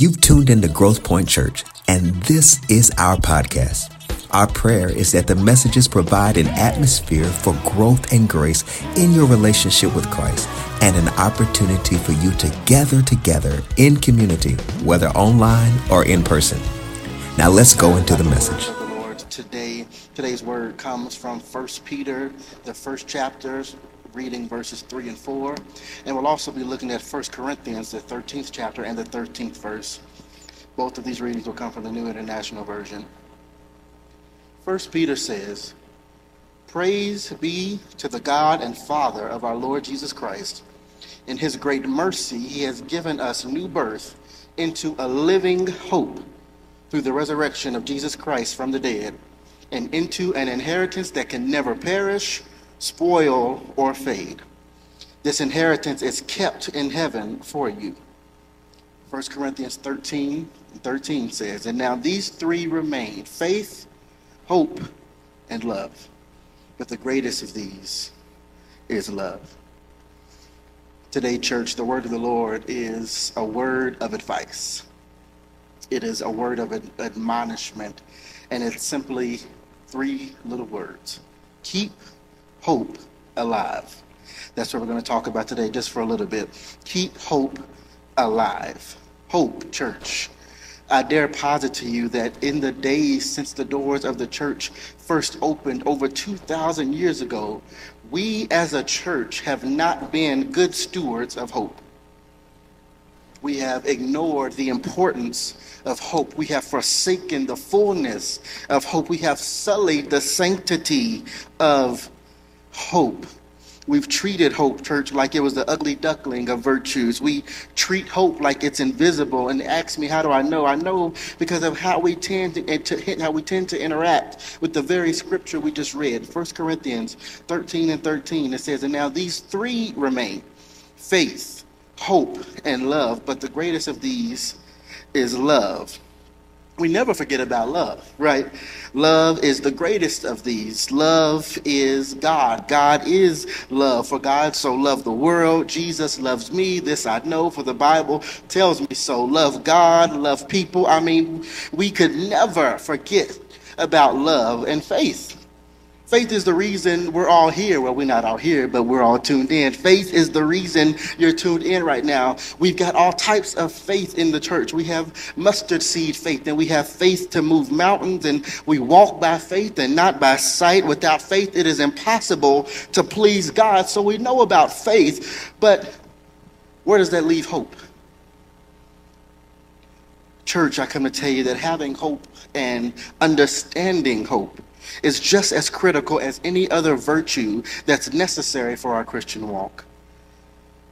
You've tuned into Growth Point Church, and this is our podcast. Our prayer is that the messages provide an atmosphere for growth and grace in your relationship with Christ and an opportunity for you to gather together in community, whether online or in person. Now let's go into the message. Today, today's word comes from 1 Peter, the first chapter, reading verses 3 and 4. And we'll also be looking at 1 Corinthians, the 13th chapter, and the 13th verse. Both of these readings will come from the New International Version. 1 Peter says, Praise be to the God and Father of our Lord Jesus Christ. In his great mercy, he has given us new birth into a living hope through the resurrection of Jesus Christ from the dead, and into an inheritance that can never perish spoil, or fade. This inheritance is kept in heaven for you. 1 Corinthians 13 13 says, And now these three remain faith, hope, and love. But the greatest of these is love. Today, church, the word of the Lord is a word of advice. It is a word of admonishment, and it's simply three little words keep hope alive. That's what we're going to talk about today, just for a little bit. Keep hope alive. Hope, church. I dare posit to you that in the days since the doors of the church first opened over 2,000 years ago, we as a church have not been good stewards of hope. We have ignored the importance of hope. We have forsaken the fullness of hope. We have sullied the sanctity of hope. We've treated hope, church, like it was the ugly duckling of virtues. We treat hope like it's invisible. And ask me, how do I know? I know because of how we tend to, how we tend to interact with the very scripture we just read. 1 Corinthians 13 and 13. It says, And now these three remain faith, hope, and love. But the greatest of these is love we never forget about love, right? Love is the greatest of these. Love is God. God is love. For God so loved the world. Jesus loves me. This I know, for the Bible tells me so. Love God, love people. I mean, we could never forget about love and faith. Faith is the reason we're all here. Well, we're not all here, but we're all tuned in. Faith is the reason you're tuned in right now. We've got all types of faith in the church. We have mustard seed faith, and we have faith to move mountains, and we walk by faith and not by sight. Without faith, it is impossible to please God. So we know about faith, but where does that leave hope? Church, I come to tell you that having hope and understanding hope is just as critical as any other virtue that's necessary for our Christian walk.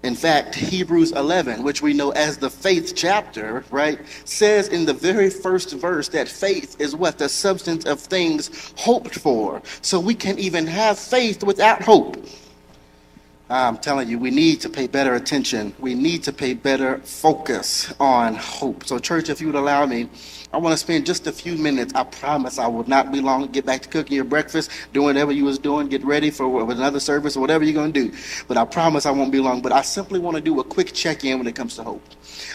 In fact, Hebrews 11, which we know as the faith chapter, right, says in the very first verse that faith is what? The substance of things hoped for. So we can even have faith without hope. I'm telling you, we need to pay better attention. We need to pay better focus on hope. So, church, if you would allow me, I want to spend just a few minutes. I promise I will not be long. Get back to cooking your breakfast, doing whatever you was doing, get ready for another service or whatever you're going to do. But I promise I won't be long. But I simply want to do a quick check-in when it comes to hope.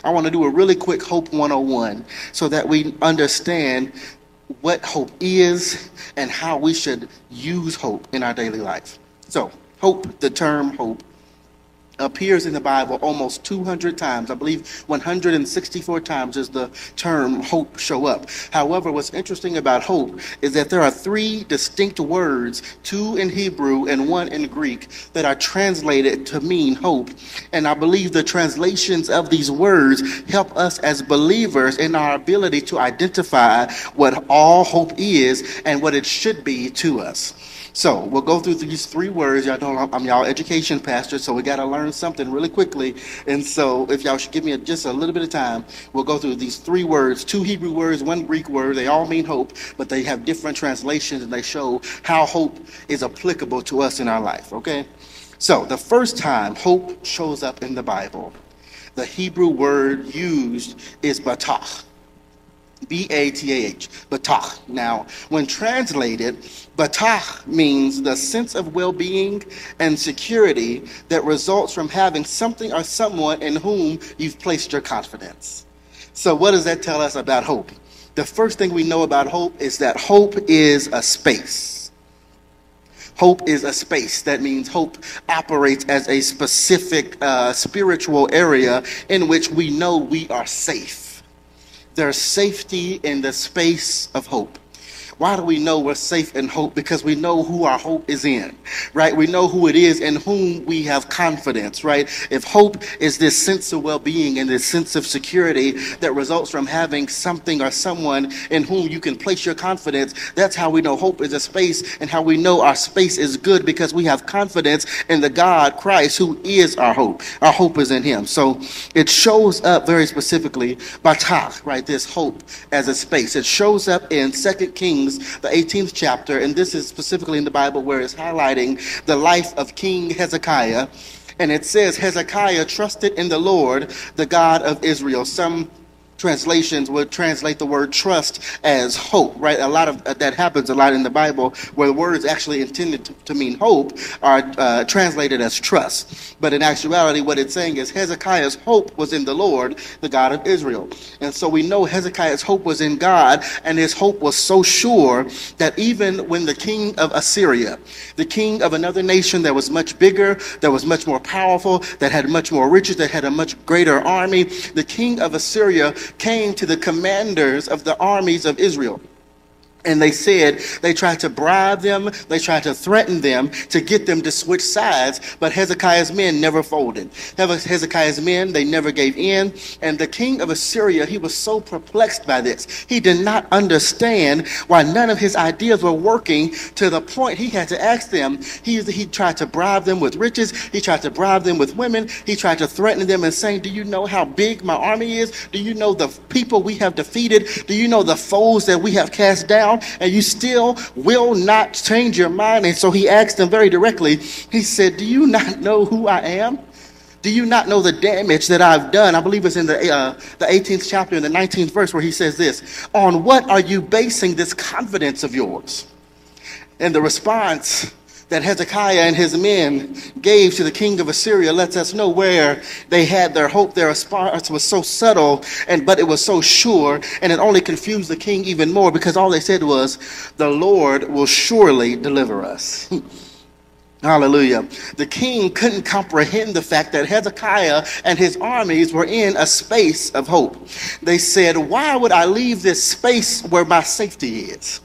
I want to do a really quick Hope 101 so that we understand what hope is and how we should use hope in our daily life. So, Hope, the term hope, appears in the Bible almost 200 times. I believe 164 times does the term hope show up. However, what's interesting about hope is that there are three distinct words, two in Hebrew and one in Greek, that are translated to mean hope. And I believe the translations of these words help us as believers in our ability to identify what all hope is and what it should be to us. So we'll go through these three words. Y'all know I'm y'all education pastor, so we got to learn something really quickly. And so if y'all should give me a, just a little bit of time, we'll go through these three words, two Hebrew words, one Greek word. They all mean hope, but they have different translations and they show how hope is applicable to us in our life. Okay? So the first time hope shows up in the Bible, the Hebrew word used is batach. B A T A H, batach. Now, when translated, batach means the sense of well being and security that results from having something or someone in whom you've placed your confidence. So, what does that tell us about hope? The first thing we know about hope is that hope is a space. Hope is a space. That means hope operates as a specific uh, spiritual area in which we know we are safe. There's safety in the space of hope. Why do we know we're safe in hope? Because we know who our hope is in, right? We know who it is in whom we have confidence, right? If hope is this sense of well being and this sense of security that results from having something or someone in whom you can place your confidence, that's how we know hope is a space and how we know our space is good because we have confidence in the God, Christ, who is our hope. Our hope is in Him. So it shows up very specifically batach, right? This hope as a space. It shows up in Second Kings Kings, the 18th chapter, and this is specifically in the Bible where it's highlighting the life of King Hezekiah. And it says, Hezekiah trusted in the Lord, the God of Israel. Some translations would translate the word trust as hope, right? A lot of uh, that happens a lot in the Bible where the words actually intended to, to mean hope are uh, translated as trust. But in actuality, what it's saying is Hezekiah's hope was in the Lord, the God of Israel. And so we know Hezekiah's hope was in God, and his hope was so sure that even when the king of Assyria, the king of another nation that was much bigger, that was much more powerful, that had much more riches, that had a much greater army, the king of Assyria came to the commanders of the armies of Israel. And they said they tried to bribe them, they tried to threaten them to get them to switch sides, but Hezekiah's men never folded. Hezekiah's men, they never gave in. And the king of Assyria, he was so perplexed by this. He did not understand why none of his ideas were working to the point he had to ask them. He, he tried to bribe them with riches, he tried to bribe them with women, he tried to threaten them and saying, Do you know how big my army is? Do you know the people we have defeated? Do you know the foes that we have cast down? Down and you still will not change your mind. And so he asked them very directly, he said, Do you not know who I am? Do you not know the damage that I've done? I believe it's in the, uh, the 18th chapter in the 19th verse where he says this On what are you basing this confidence of yours? And the response that Hezekiah and his men gave to the king of Assyria lets us know where they had their hope. Their response was so subtle, and but it was so sure, and it only confused the king even more because all they said was, "The Lord will surely deliver us." Hallelujah. The king couldn't comprehend the fact that Hezekiah and his armies were in a space of hope. They said, Why would I leave this space where my safety is?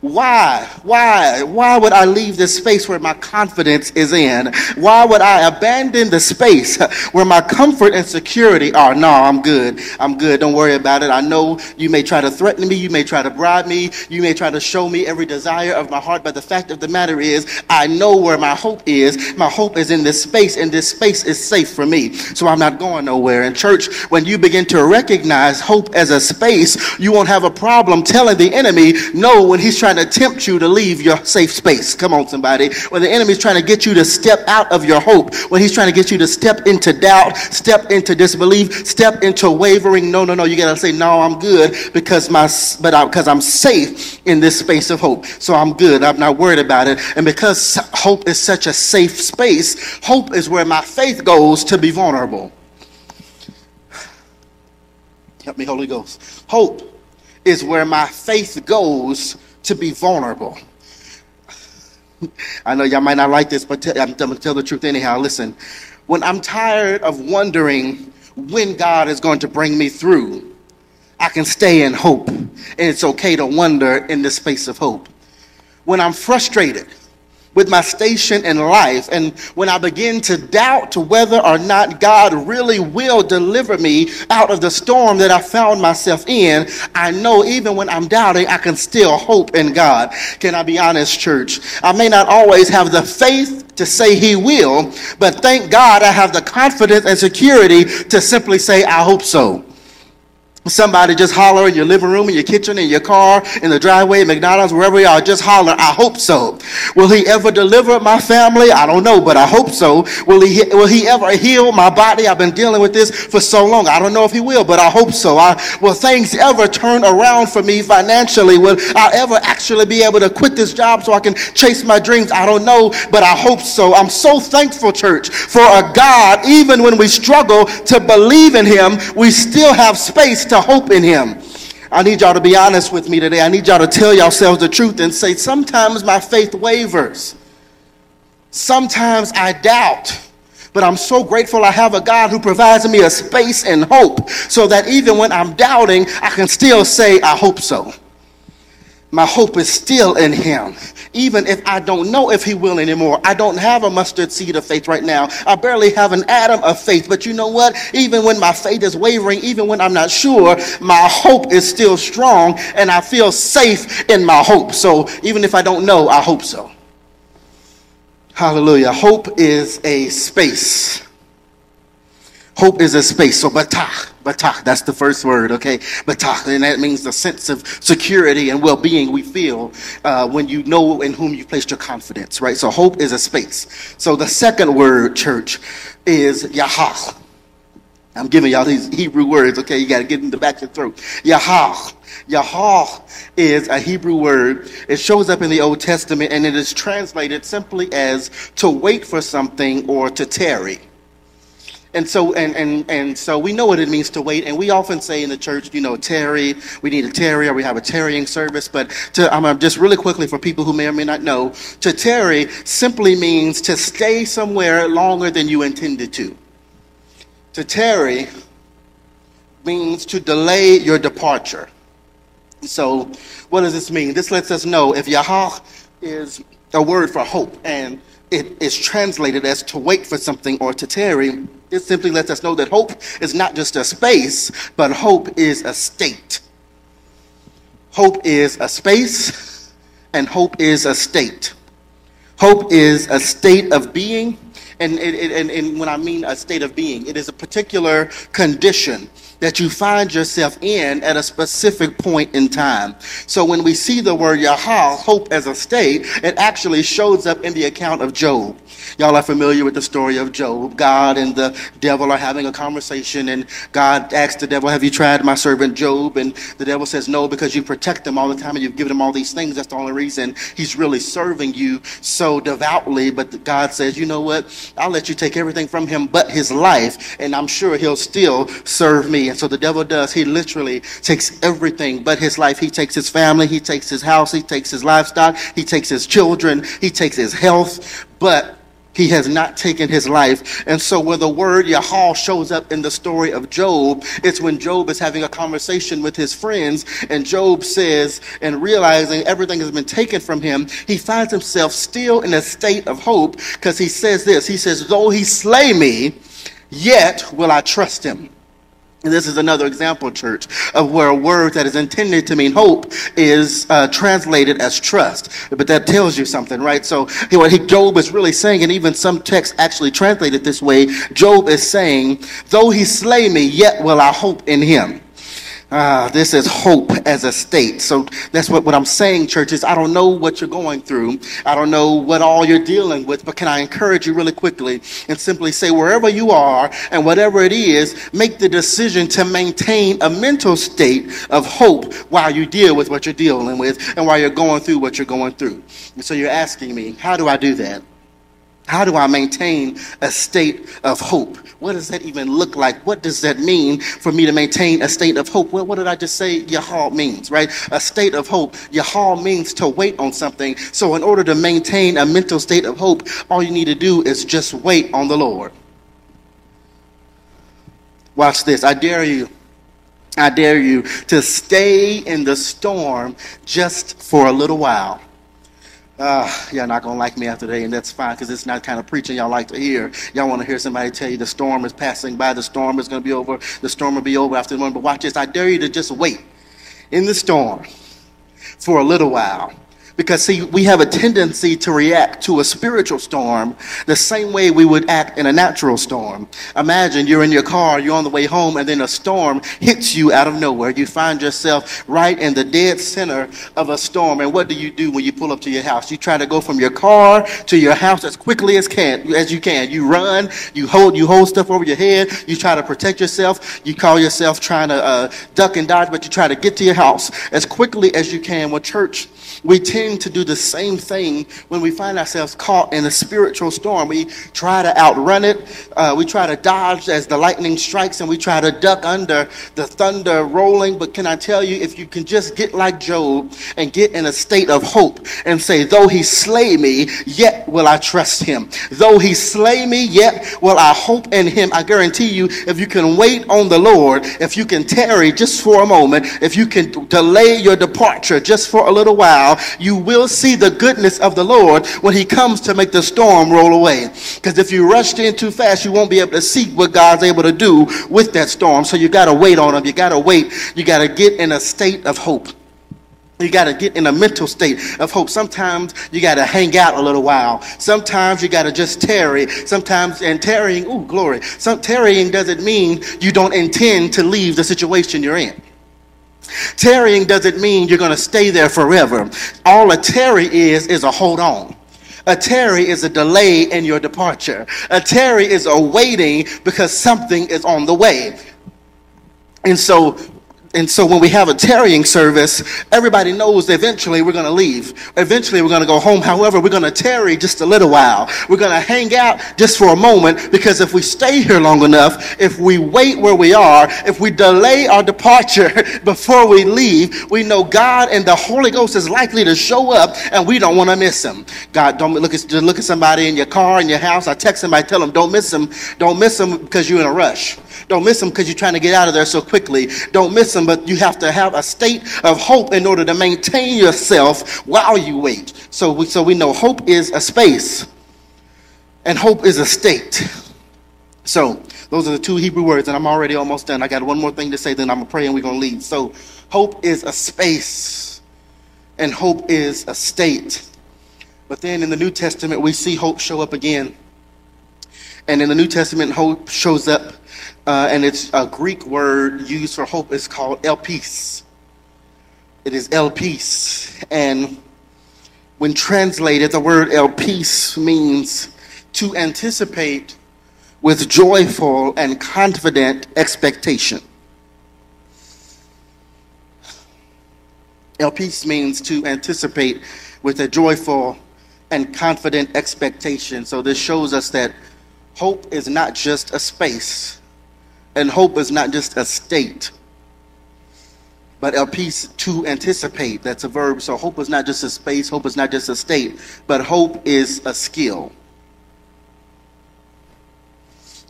Why? Why? Why would I leave this space where my confidence is in? Why would I abandon the space where my comfort and security are? No, I'm good. I'm good. Don't worry about it. I know you may try to threaten me. You may try to bribe me. You may try to show me every desire of my heart. But the fact of the matter is, I know where my hope is. My hope is in this space, and this space is safe for me. So I'm not going nowhere. In church, when you begin to recognize hope as a space, you won't have a problem telling the enemy no when he's trying trying to tempt you to leave your safe space. Come on, somebody. When the enemy's trying to get you to step out of your hope, when he's trying to get you to step into doubt, step into disbelief, step into wavering. No, no, no. You got to say, no, I'm good because my, but because I'm safe in this space of hope. So I'm good. I'm not worried about it. And because hope is such a safe space, hope is where my faith goes to be vulnerable. Help me, Holy Ghost. Hope is where my faith goes to be vulnerable. I know y'all might not like this, but t- I'm going to tell the truth anyhow. Listen, when I'm tired of wondering when God is going to bring me through, I can stay in hope. And it's okay to wonder in the space of hope. When I'm frustrated, with my station in life. And when I begin to doubt whether or not God really will deliver me out of the storm that I found myself in, I know even when I'm doubting, I can still hope in God. Can I be honest, church? I may not always have the faith to say He will, but thank God I have the confidence and security to simply say, I hope so. Somebody just holler in your living room, in your kitchen, in your car, in the driveway, McDonald's, wherever you are, just holler, I hope so. Will he ever deliver my family? I don't know, but I hope so. Will he, will he ever heal my body? I've been dealing with this for so long. I don't know if he will, but I hope so. I, will things ever turn around for me financially? Will I ever actually be able to quit this job so I can chase my dreams? I don't know, but I hope so. I'm so thankful, church, for a God, even when we struggle to believe in him, we still have space to to hope in him. I need y'all to be honest with me today. I need y'all to tell yourselves the truth and say, sometimes my faith wavers. Sometimes I doubt. But I'm so grateful I have a God who provides me a space and hope so that even when I'm doubting, I can still say, I hope so. My hope is still in Him, even if I don't know if He will anymore. I don't have a mustard seed of faith right now. I barely have an atom of faith. But you know what? Even when my faith is wavering, even when I'm not sure, my hope is still strong and I feel safe in my hope. So even if I don't know, I hope so. Hallelujah. Hope is a space. Hope is a space. So batach, batach, that's the first word, okay? Batach, and that means the sense of security and well-being we feel uh, when you know in whom you placed your confidence, right? So hope is a space. So the second word, church, is yahach. I'm giving y'all these Hebrew words, okay? You got to get in the back of your throat. Yahah. Yahah is a Hebrew word. It shows up in the Old Testament and it is translated simply as to wait for something or to tarry. And so, and, and, and so we know what it means to wait. And we often say in the church, you know, tarry, we need a tarry or we have a tarrying service. But to, I'm just really quickly for people who may or may not know, to tarry simply means to stay somewhere longer than you intended to. To tarry means to delay your departure. So, what does this mean? This lets us know if Yahah is a word for hope and it is translated as to wait for something or to tarry, it simply lets us know that hope is not just a space, but hope is a state. Hope is a space and hope is a state. Hope is a state of being and, and, and, when I mean a state of being, it is a particular condition that you find yourself in at a specific point in time. So when we see the word Yahal, hope as a state, it actually shows up in the account of Job. Y'all are familiar with the story of Job. God and the devil are having a conversation, and God asks the devil, Have you tried my servant Job? And the devil says, No, because you protect him all the time and you've given him all these things. That's the only reason he's really serving you so devoutly. But God says, You know what? I'll let you take everything from him but his life, and I'm sure he'll still serve me. So the devil does. He literally takes everything but his life. He takes his family, he takes his house, he takes his livestock, he takes his children, he takes his health. But he has not taken his life. And so when the word Yahal shows up in the story of Job, it's when Job is having a conversation with his friends and Job says, and realizing everything has been taken from him, he finds himself still in a state of hope because he says this, he says, though he slay me, yet will I trust him. This is another example, church, of where a word that is intended to mean hope is uh, translated as trust. But that tells you something, right? So what he, Job is really saying, and even some texts actually translate it this way, Job is saying, though he slay me, yet will I hope in him. Ah, this is hope as a state. So that's what, what I'm saying, churches. I don't know what you're going through. I don't know what all you're dealing with, but can I encourage you really quickly and simply say, wherever you are and whatever it is, make the decision to maintain a mental state of hope while you deal with what you're dealing with and while you're going through what you're going through. And so you're asking me, how do I do that? How do I maintain a state of hope? What does that even look like? What does that mean for me to maintain a state of hope? Well, what did I just say Yahal means, right? A state of hope. Yahal means to wait on something. So in order to maintain a mental state of hope, all you need to do is just wait on the Lord. Watch this. I dare you. I dare you to stay in the storm just for a little while. Uh, y'all not gonna like me after today, and that's fine because it's not kind of preaching y'all like to hear. Y'all want to hear somebody tell you the storm is passing by, the storm is gonna be over, the storm will be over after the morning. But watch this, I dare you to just wait in the storm for a little while because, see, we have a tendency to react to a spiritual storm the same way we would act in a natural storm. Imagine you're in your car, you're on the way home, and then a storm hits you out of nowhere. You find yourself right in the dead center of a storm. And what do you do when you pull up to your house? You try to go from your car to your house as quickly as can as you can. You run, you hold you hold stuff over your head, you try to protect yourself, you call yourself trying to uh, duck and dodge, but you try to get to your house as quickly as you can. Well, church, we tend to do the same thing when we find ourselves caught in a spiritual storm. We try to outrun it, uh, we try to dodge as the lightning strikes, and we try to duck under the thunder rolling. But can I tell you, if you can just get like Job and get in a state of hope and say, Though he slay me, yet will I trust him. Though he slay me, yet will I hope in him. I guarantee you, if you can wait on the Lord, if you can tarry just for a moment, if you can delay your departure just for a little while, you will see the goodness of the Lord when he comes to make the storm roll away. Because if you rushed in too fast, you won't be able to see what God's able to do with that storm. So you got to wait on him. You got to wait. You got to get in a state of hope. You got to get in a mental state of hope. Sometimes you got to hang out a little while. Sometimes you got to just tarry. Sometimes, and tarrying, ooh, glory. Some tarrying doesn't mean you don't intend to leave the situation you're in. Tarrying doesn't mean you're going to stay there forever. All a tarry is, is a hold on. A tarry is a delay in your departure. A tarry is a waiting because something is on the way. And so and so when we have a tarrying service, everybody knows eventually we're going to leave. Eventually we're going to go home. However, we're going to tarry just a little while. We're going to hang out just for a moment because if we stay here long enough, if we wait where we are, if we delay our departure before we leave, we know God and the Holy Ghost is likely to show up and we don't want to miss him. God, don't look at, look at somebody in your car, in your house. I text somebody, tell them, don't miss him. Don't miss him because you're in a rush. Don't miss them because you're trying to get out of there so quickly. Don't miss but you have to have a state of hope in order to maintain yourself while you wait. So we, so we know hope is a space and hope is a state. So those are the two Hebrew words, and I'm already almost done. I got one more thing to say, then I'm going to pray and we're going to leave. So hope is a space and hope is a state. But then in the New Testament, we see hope show up again. And in the New Testament, hope shows up uh, and it's a Greek word used for hope. It's called elpis. It is elpis. And when translated, the word elpis means to anticipate with joyful and confident expectation. Elpis means to anticipate with a joyful and confident expectation. So this shows us that hope is not just a space and hope is not just a state, but a piece to anticipate. That's a verb. So hope is not just a space, hope is not just a state, but hope is a skill.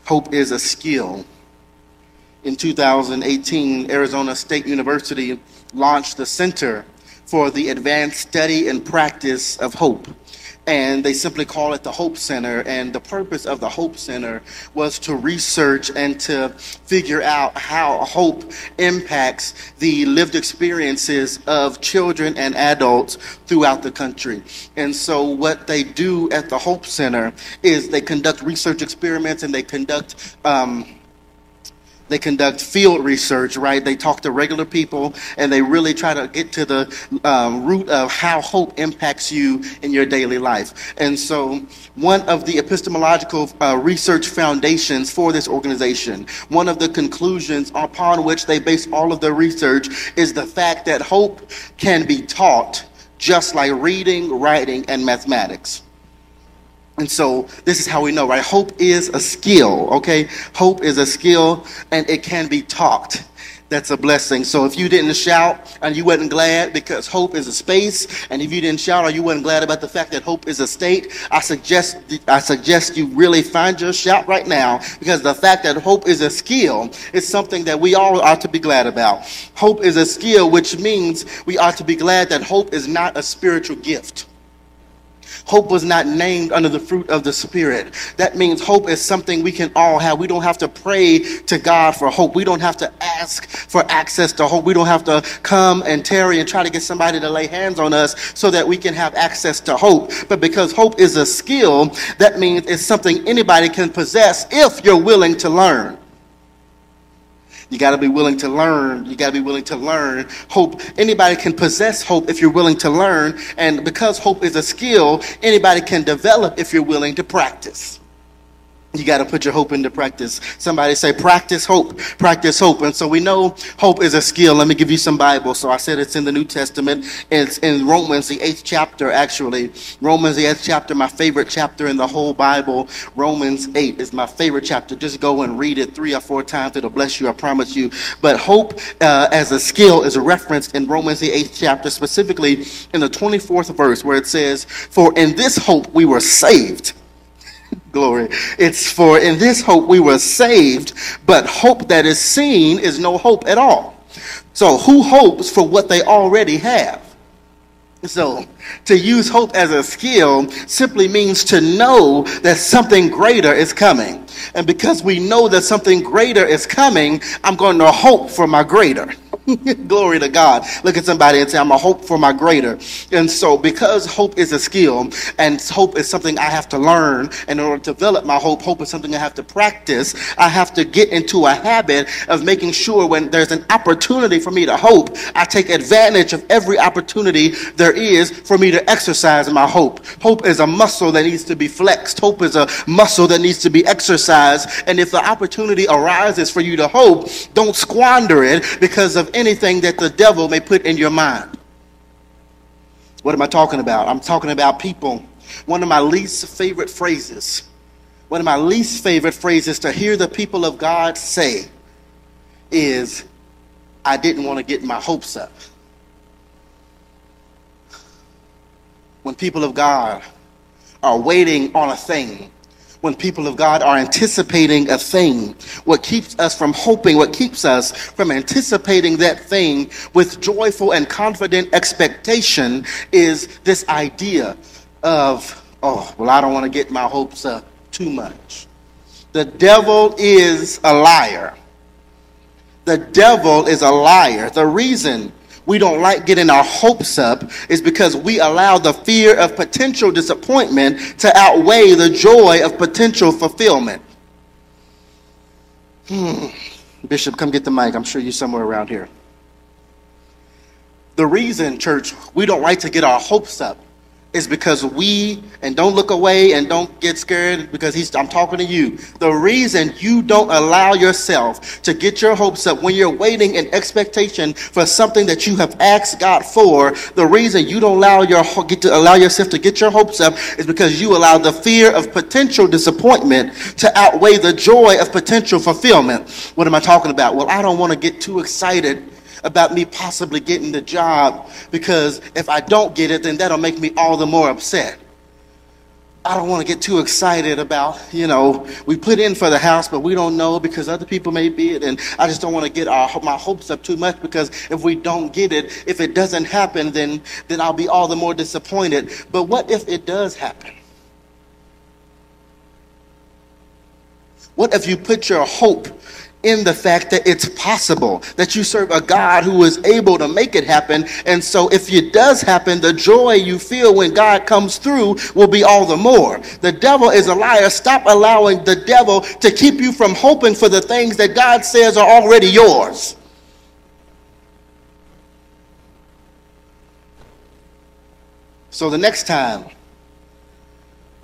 Hope is a skill. In 2018, Arizona State University launched the Center for the Advanced Study and Practice of Hope and they simply call it the Hope Center. And the purpose of the Hope Center was to research and to figure out how hope impacts the lived experiences of children and adults throughout the country. And so, what they do at the Hope Center is they conduct research experiments and they conduct um, they conduct field research, right? They talk to regular people and they really try to get to the um, root of how hope impacts you in your daily life. And so, one of the epistemological uh, research foundations for this organization, one of the conclusions upon which they base all of their research is the fact that hope can be taught just like reading, writing, and mathematics. And so this is how we know, right? Hope is a skill, okay? Hope is a skill and it can be taught. That's a blessing. So if you didn't shout and you wasn't glad because hope is a space, and if you didn't shout or you wasn't glad about the fact that hope is a state, I suggest I suggest you really find your shout right now because the fact that hope is a skill is something that we all ought to be glad about. Hope is a skill, which means we ought to be glad that hope is not a spiritual gift. Hope was not named under the fruit of the Spirit. That means hope is something we can all have. We don't have to pray to God for hope. We don't have to ask for access to hope. We don't have to come and tarry and try to get somebody to lay hands on us so that we can have access to hope. But because hope is a skill, that means it's something anybody can possess if you're willing to learn. You got to be willing to learn. You got to be willing to learn. Hope, anybody can possess hope if you're willing to learn. And because hope is a skill, anybody can develop if you're willing to practice. You got to put your hope into practice. Somebody say, practice hope, practice hope. And so we know hope is a skill. Let me give you some Bible. So I said it's in the New Testament. It's in Romans, the eighth chapter, actually. Romans, the eighth chapter, my favorite chapter in the whole Bible. Romans 8 is my favorite chapter. Just go and read it three or four times. It'll bless you, I promise you. But hope uh, as a skill is referenced in Romans, the eighth chapter, specifically in the 24th verse, where it says, For in this hope we were saved. Glory. It's for in this hope we were saved, but hope that is seen is no hope at all. So, who hopes for what they already have? So, to use hope as a skill simply means to know that something greater is coming. And because we know that something greater is coming, I'm going to hope for my greater. Glory to God. Look at somebody and say, I'm a hope for my greater. And so, because hope is a skill and hope is something I have to learn, in order to develop my hope, hope is something I have to practice. I have to get into a habit of making sure when there's an opportunity for me to hope, I take advantage of every opportunity there is for me to exercise my hope. Hope is a muscle that needs to be flexed, hope is a muscle that needs to be exercised. And if the opportunity arises for you to hope, don't squander it because of anything that the devil may put in your mind. What am I talking about? I'm talking about people. One of my least favorite phrases, one of my least favorite phrases to hear the people of God say is, I didn't want to get my hopes up. When people of God are waiting on a thing when people of God are anticipating a thing. What keeps us from hoping, what keeps us from anticipating that thing with joyful and confident expectation is this idea of, oh, well, I don't want to get my hopes up too much. The devil is a liar. The devil is a liar. The reason we don't like getting our hopes up is because we allow the fear of potential disappointment to outweigh the joy of potential fulfillment. Hmm. Bishop, come get the mic. I'm sure you're somewhere around here. The reason, church, we don't like to get our hopes up is because we and don't look away and don't get scared because he's I'm talking to you. The reason you don't allow yourself to get your hopes up when you're waiting in expectation for something that you have asked God for, the reason you don't allow your get to allow yourself to get your hopes up is because you allow the fear of potential disappointment to outweigh the joy of potential fulfillment. What am I talking about? Well, I don't want to get too excited about me possibly getting the job because if I don't get it, then that'll make me all the more upset. I don't want to get too excited about, you know, we put in for the house, but we don't know because other people may be it. And I just don't want to get our, my hopes up too much because if we don't get it, if it doesn't happen, then, then I'll be all the more disappointed. But what if it does happen? What if you put your hope in the fact that it's possible that you serve a God who is able to make it happen. And so if it does happen, the joy you feel when God comes through will be all the more. The devil is a liar. Stop allowing the devil to keep you from hoping for the things that God says are already yours. So the next time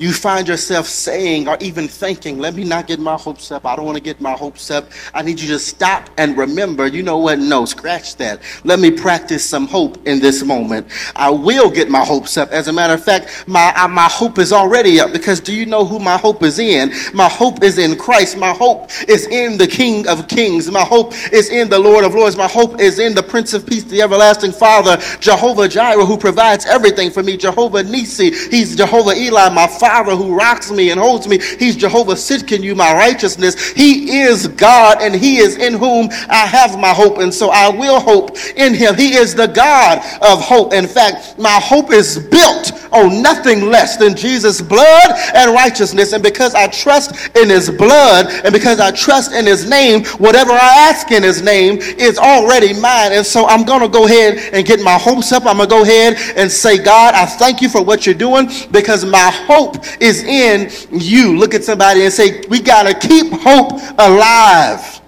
you find yourself saying or even thinking, let me not get my hopes up. I don't want to get my hopes up. I need you to stop and remember, you know what? No, scratch that. Let me practice some hope in this moment. I will get my hopes up. As a matter of fact, my, uh, my hope is already up because do you know who my hope is in? My hope is in Christ. My hope is in the King of Kings. My hope is in the Lord of Lords. My hope is in the Prince of Peace, the everlasting Father, Jehovah Jireh, who provides everything for me. Jehovah Nisi. He's Jehovah Eli, my Father Father who rocks me and holds me. He's Jehovah Tsidkenu my righteousness. He is God and He is in whom I have my hope. And so I will hope in Him. He is the God of hope. In fact, my hope is built on nothing less than Jesus' blood and righteousness. And because I trust in His blood and because I trust in His name, whatever I ask in His name is already mine. And so I'm going to go ahead and get my hopes up. I'm going to go ahead and say, God, I thank you for what you're doing because my hope is in you. Look at somebody and say, We got to keep hope alive.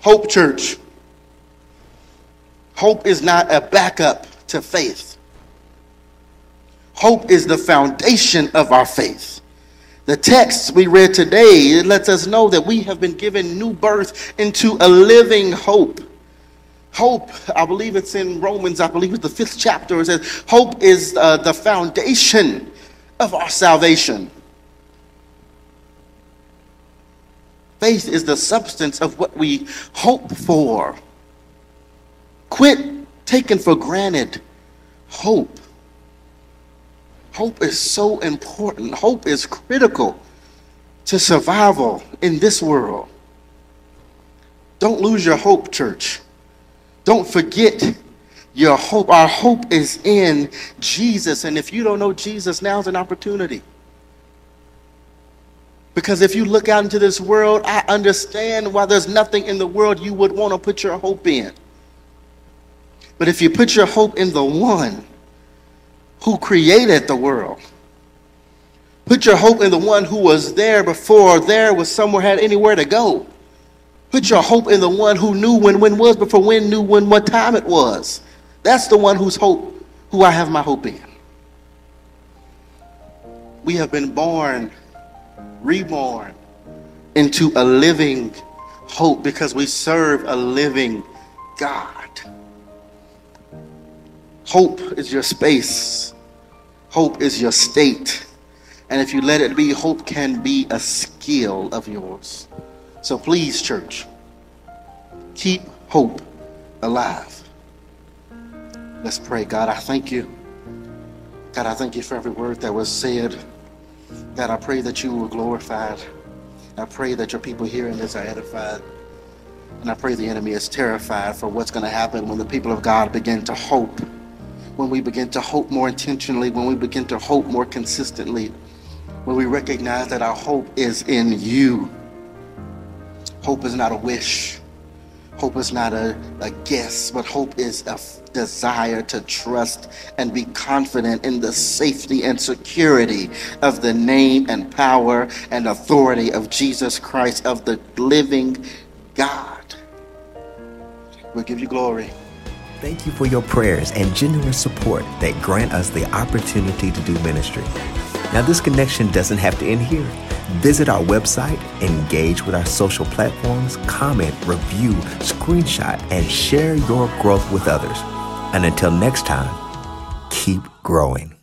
Hope Church. Hope is not a backup to faith. Hope is the foundation of our faith. The text we read today lets us know that we have been given new birth into a living hope. Hope, I believe it's in Romans, I believe it's the fifth chapter. It says, Hope is uh, the foundation of our salvation. Faith is the substance of what we hope for. Quit taking for granted hope. Hope is so important. Hope is critical to survival in this world. Don't lose your hope, church. Don't forget your hope. Our hope is in Jesus. And if you don't know Jesus, now's an opportunity. Because if you look out into this world, I understand why there's nothing in the world you would want to put your hope in. But if you put your hope in the one who created the world, put your hope in the one who was there before there was somewhere had anywhere to go. Put your hope in the one who knew when when was before when knew when what time it was. That's the one whose hope, who I have my hope in. We have been born, reborn into a living hope because we serve a living God. Hope is your space. Hope is your state. And if you let it be, hope can be a skill of yours. So please, church, keep hope alive. Let's pray. God, I thank you. God, I thank you for every word that was said. God, I pray that you were glorified. I pray that your people hearing this are edified. And I pray the enemy is terrified for what's going to happen when the people of God begin to hope. When we begin to hope more intentionally, when we begin to hope more consistently, when we recognize that our hope is in you. Hope is not a wish. Hope is not a, a guess, but hope is a f- desire to trust and be confident in the safety and security of the name and power and authority of Jesus Christ, of the living God. We'll give you glory. Thank you for your prayers and generous support that grant us the opportunity to do ministry. Now, this connection doesn't have to end here. Visit our website, engage with our social platforms, comment, review, screenshot, and share your growth with others. And until next time, keep growing.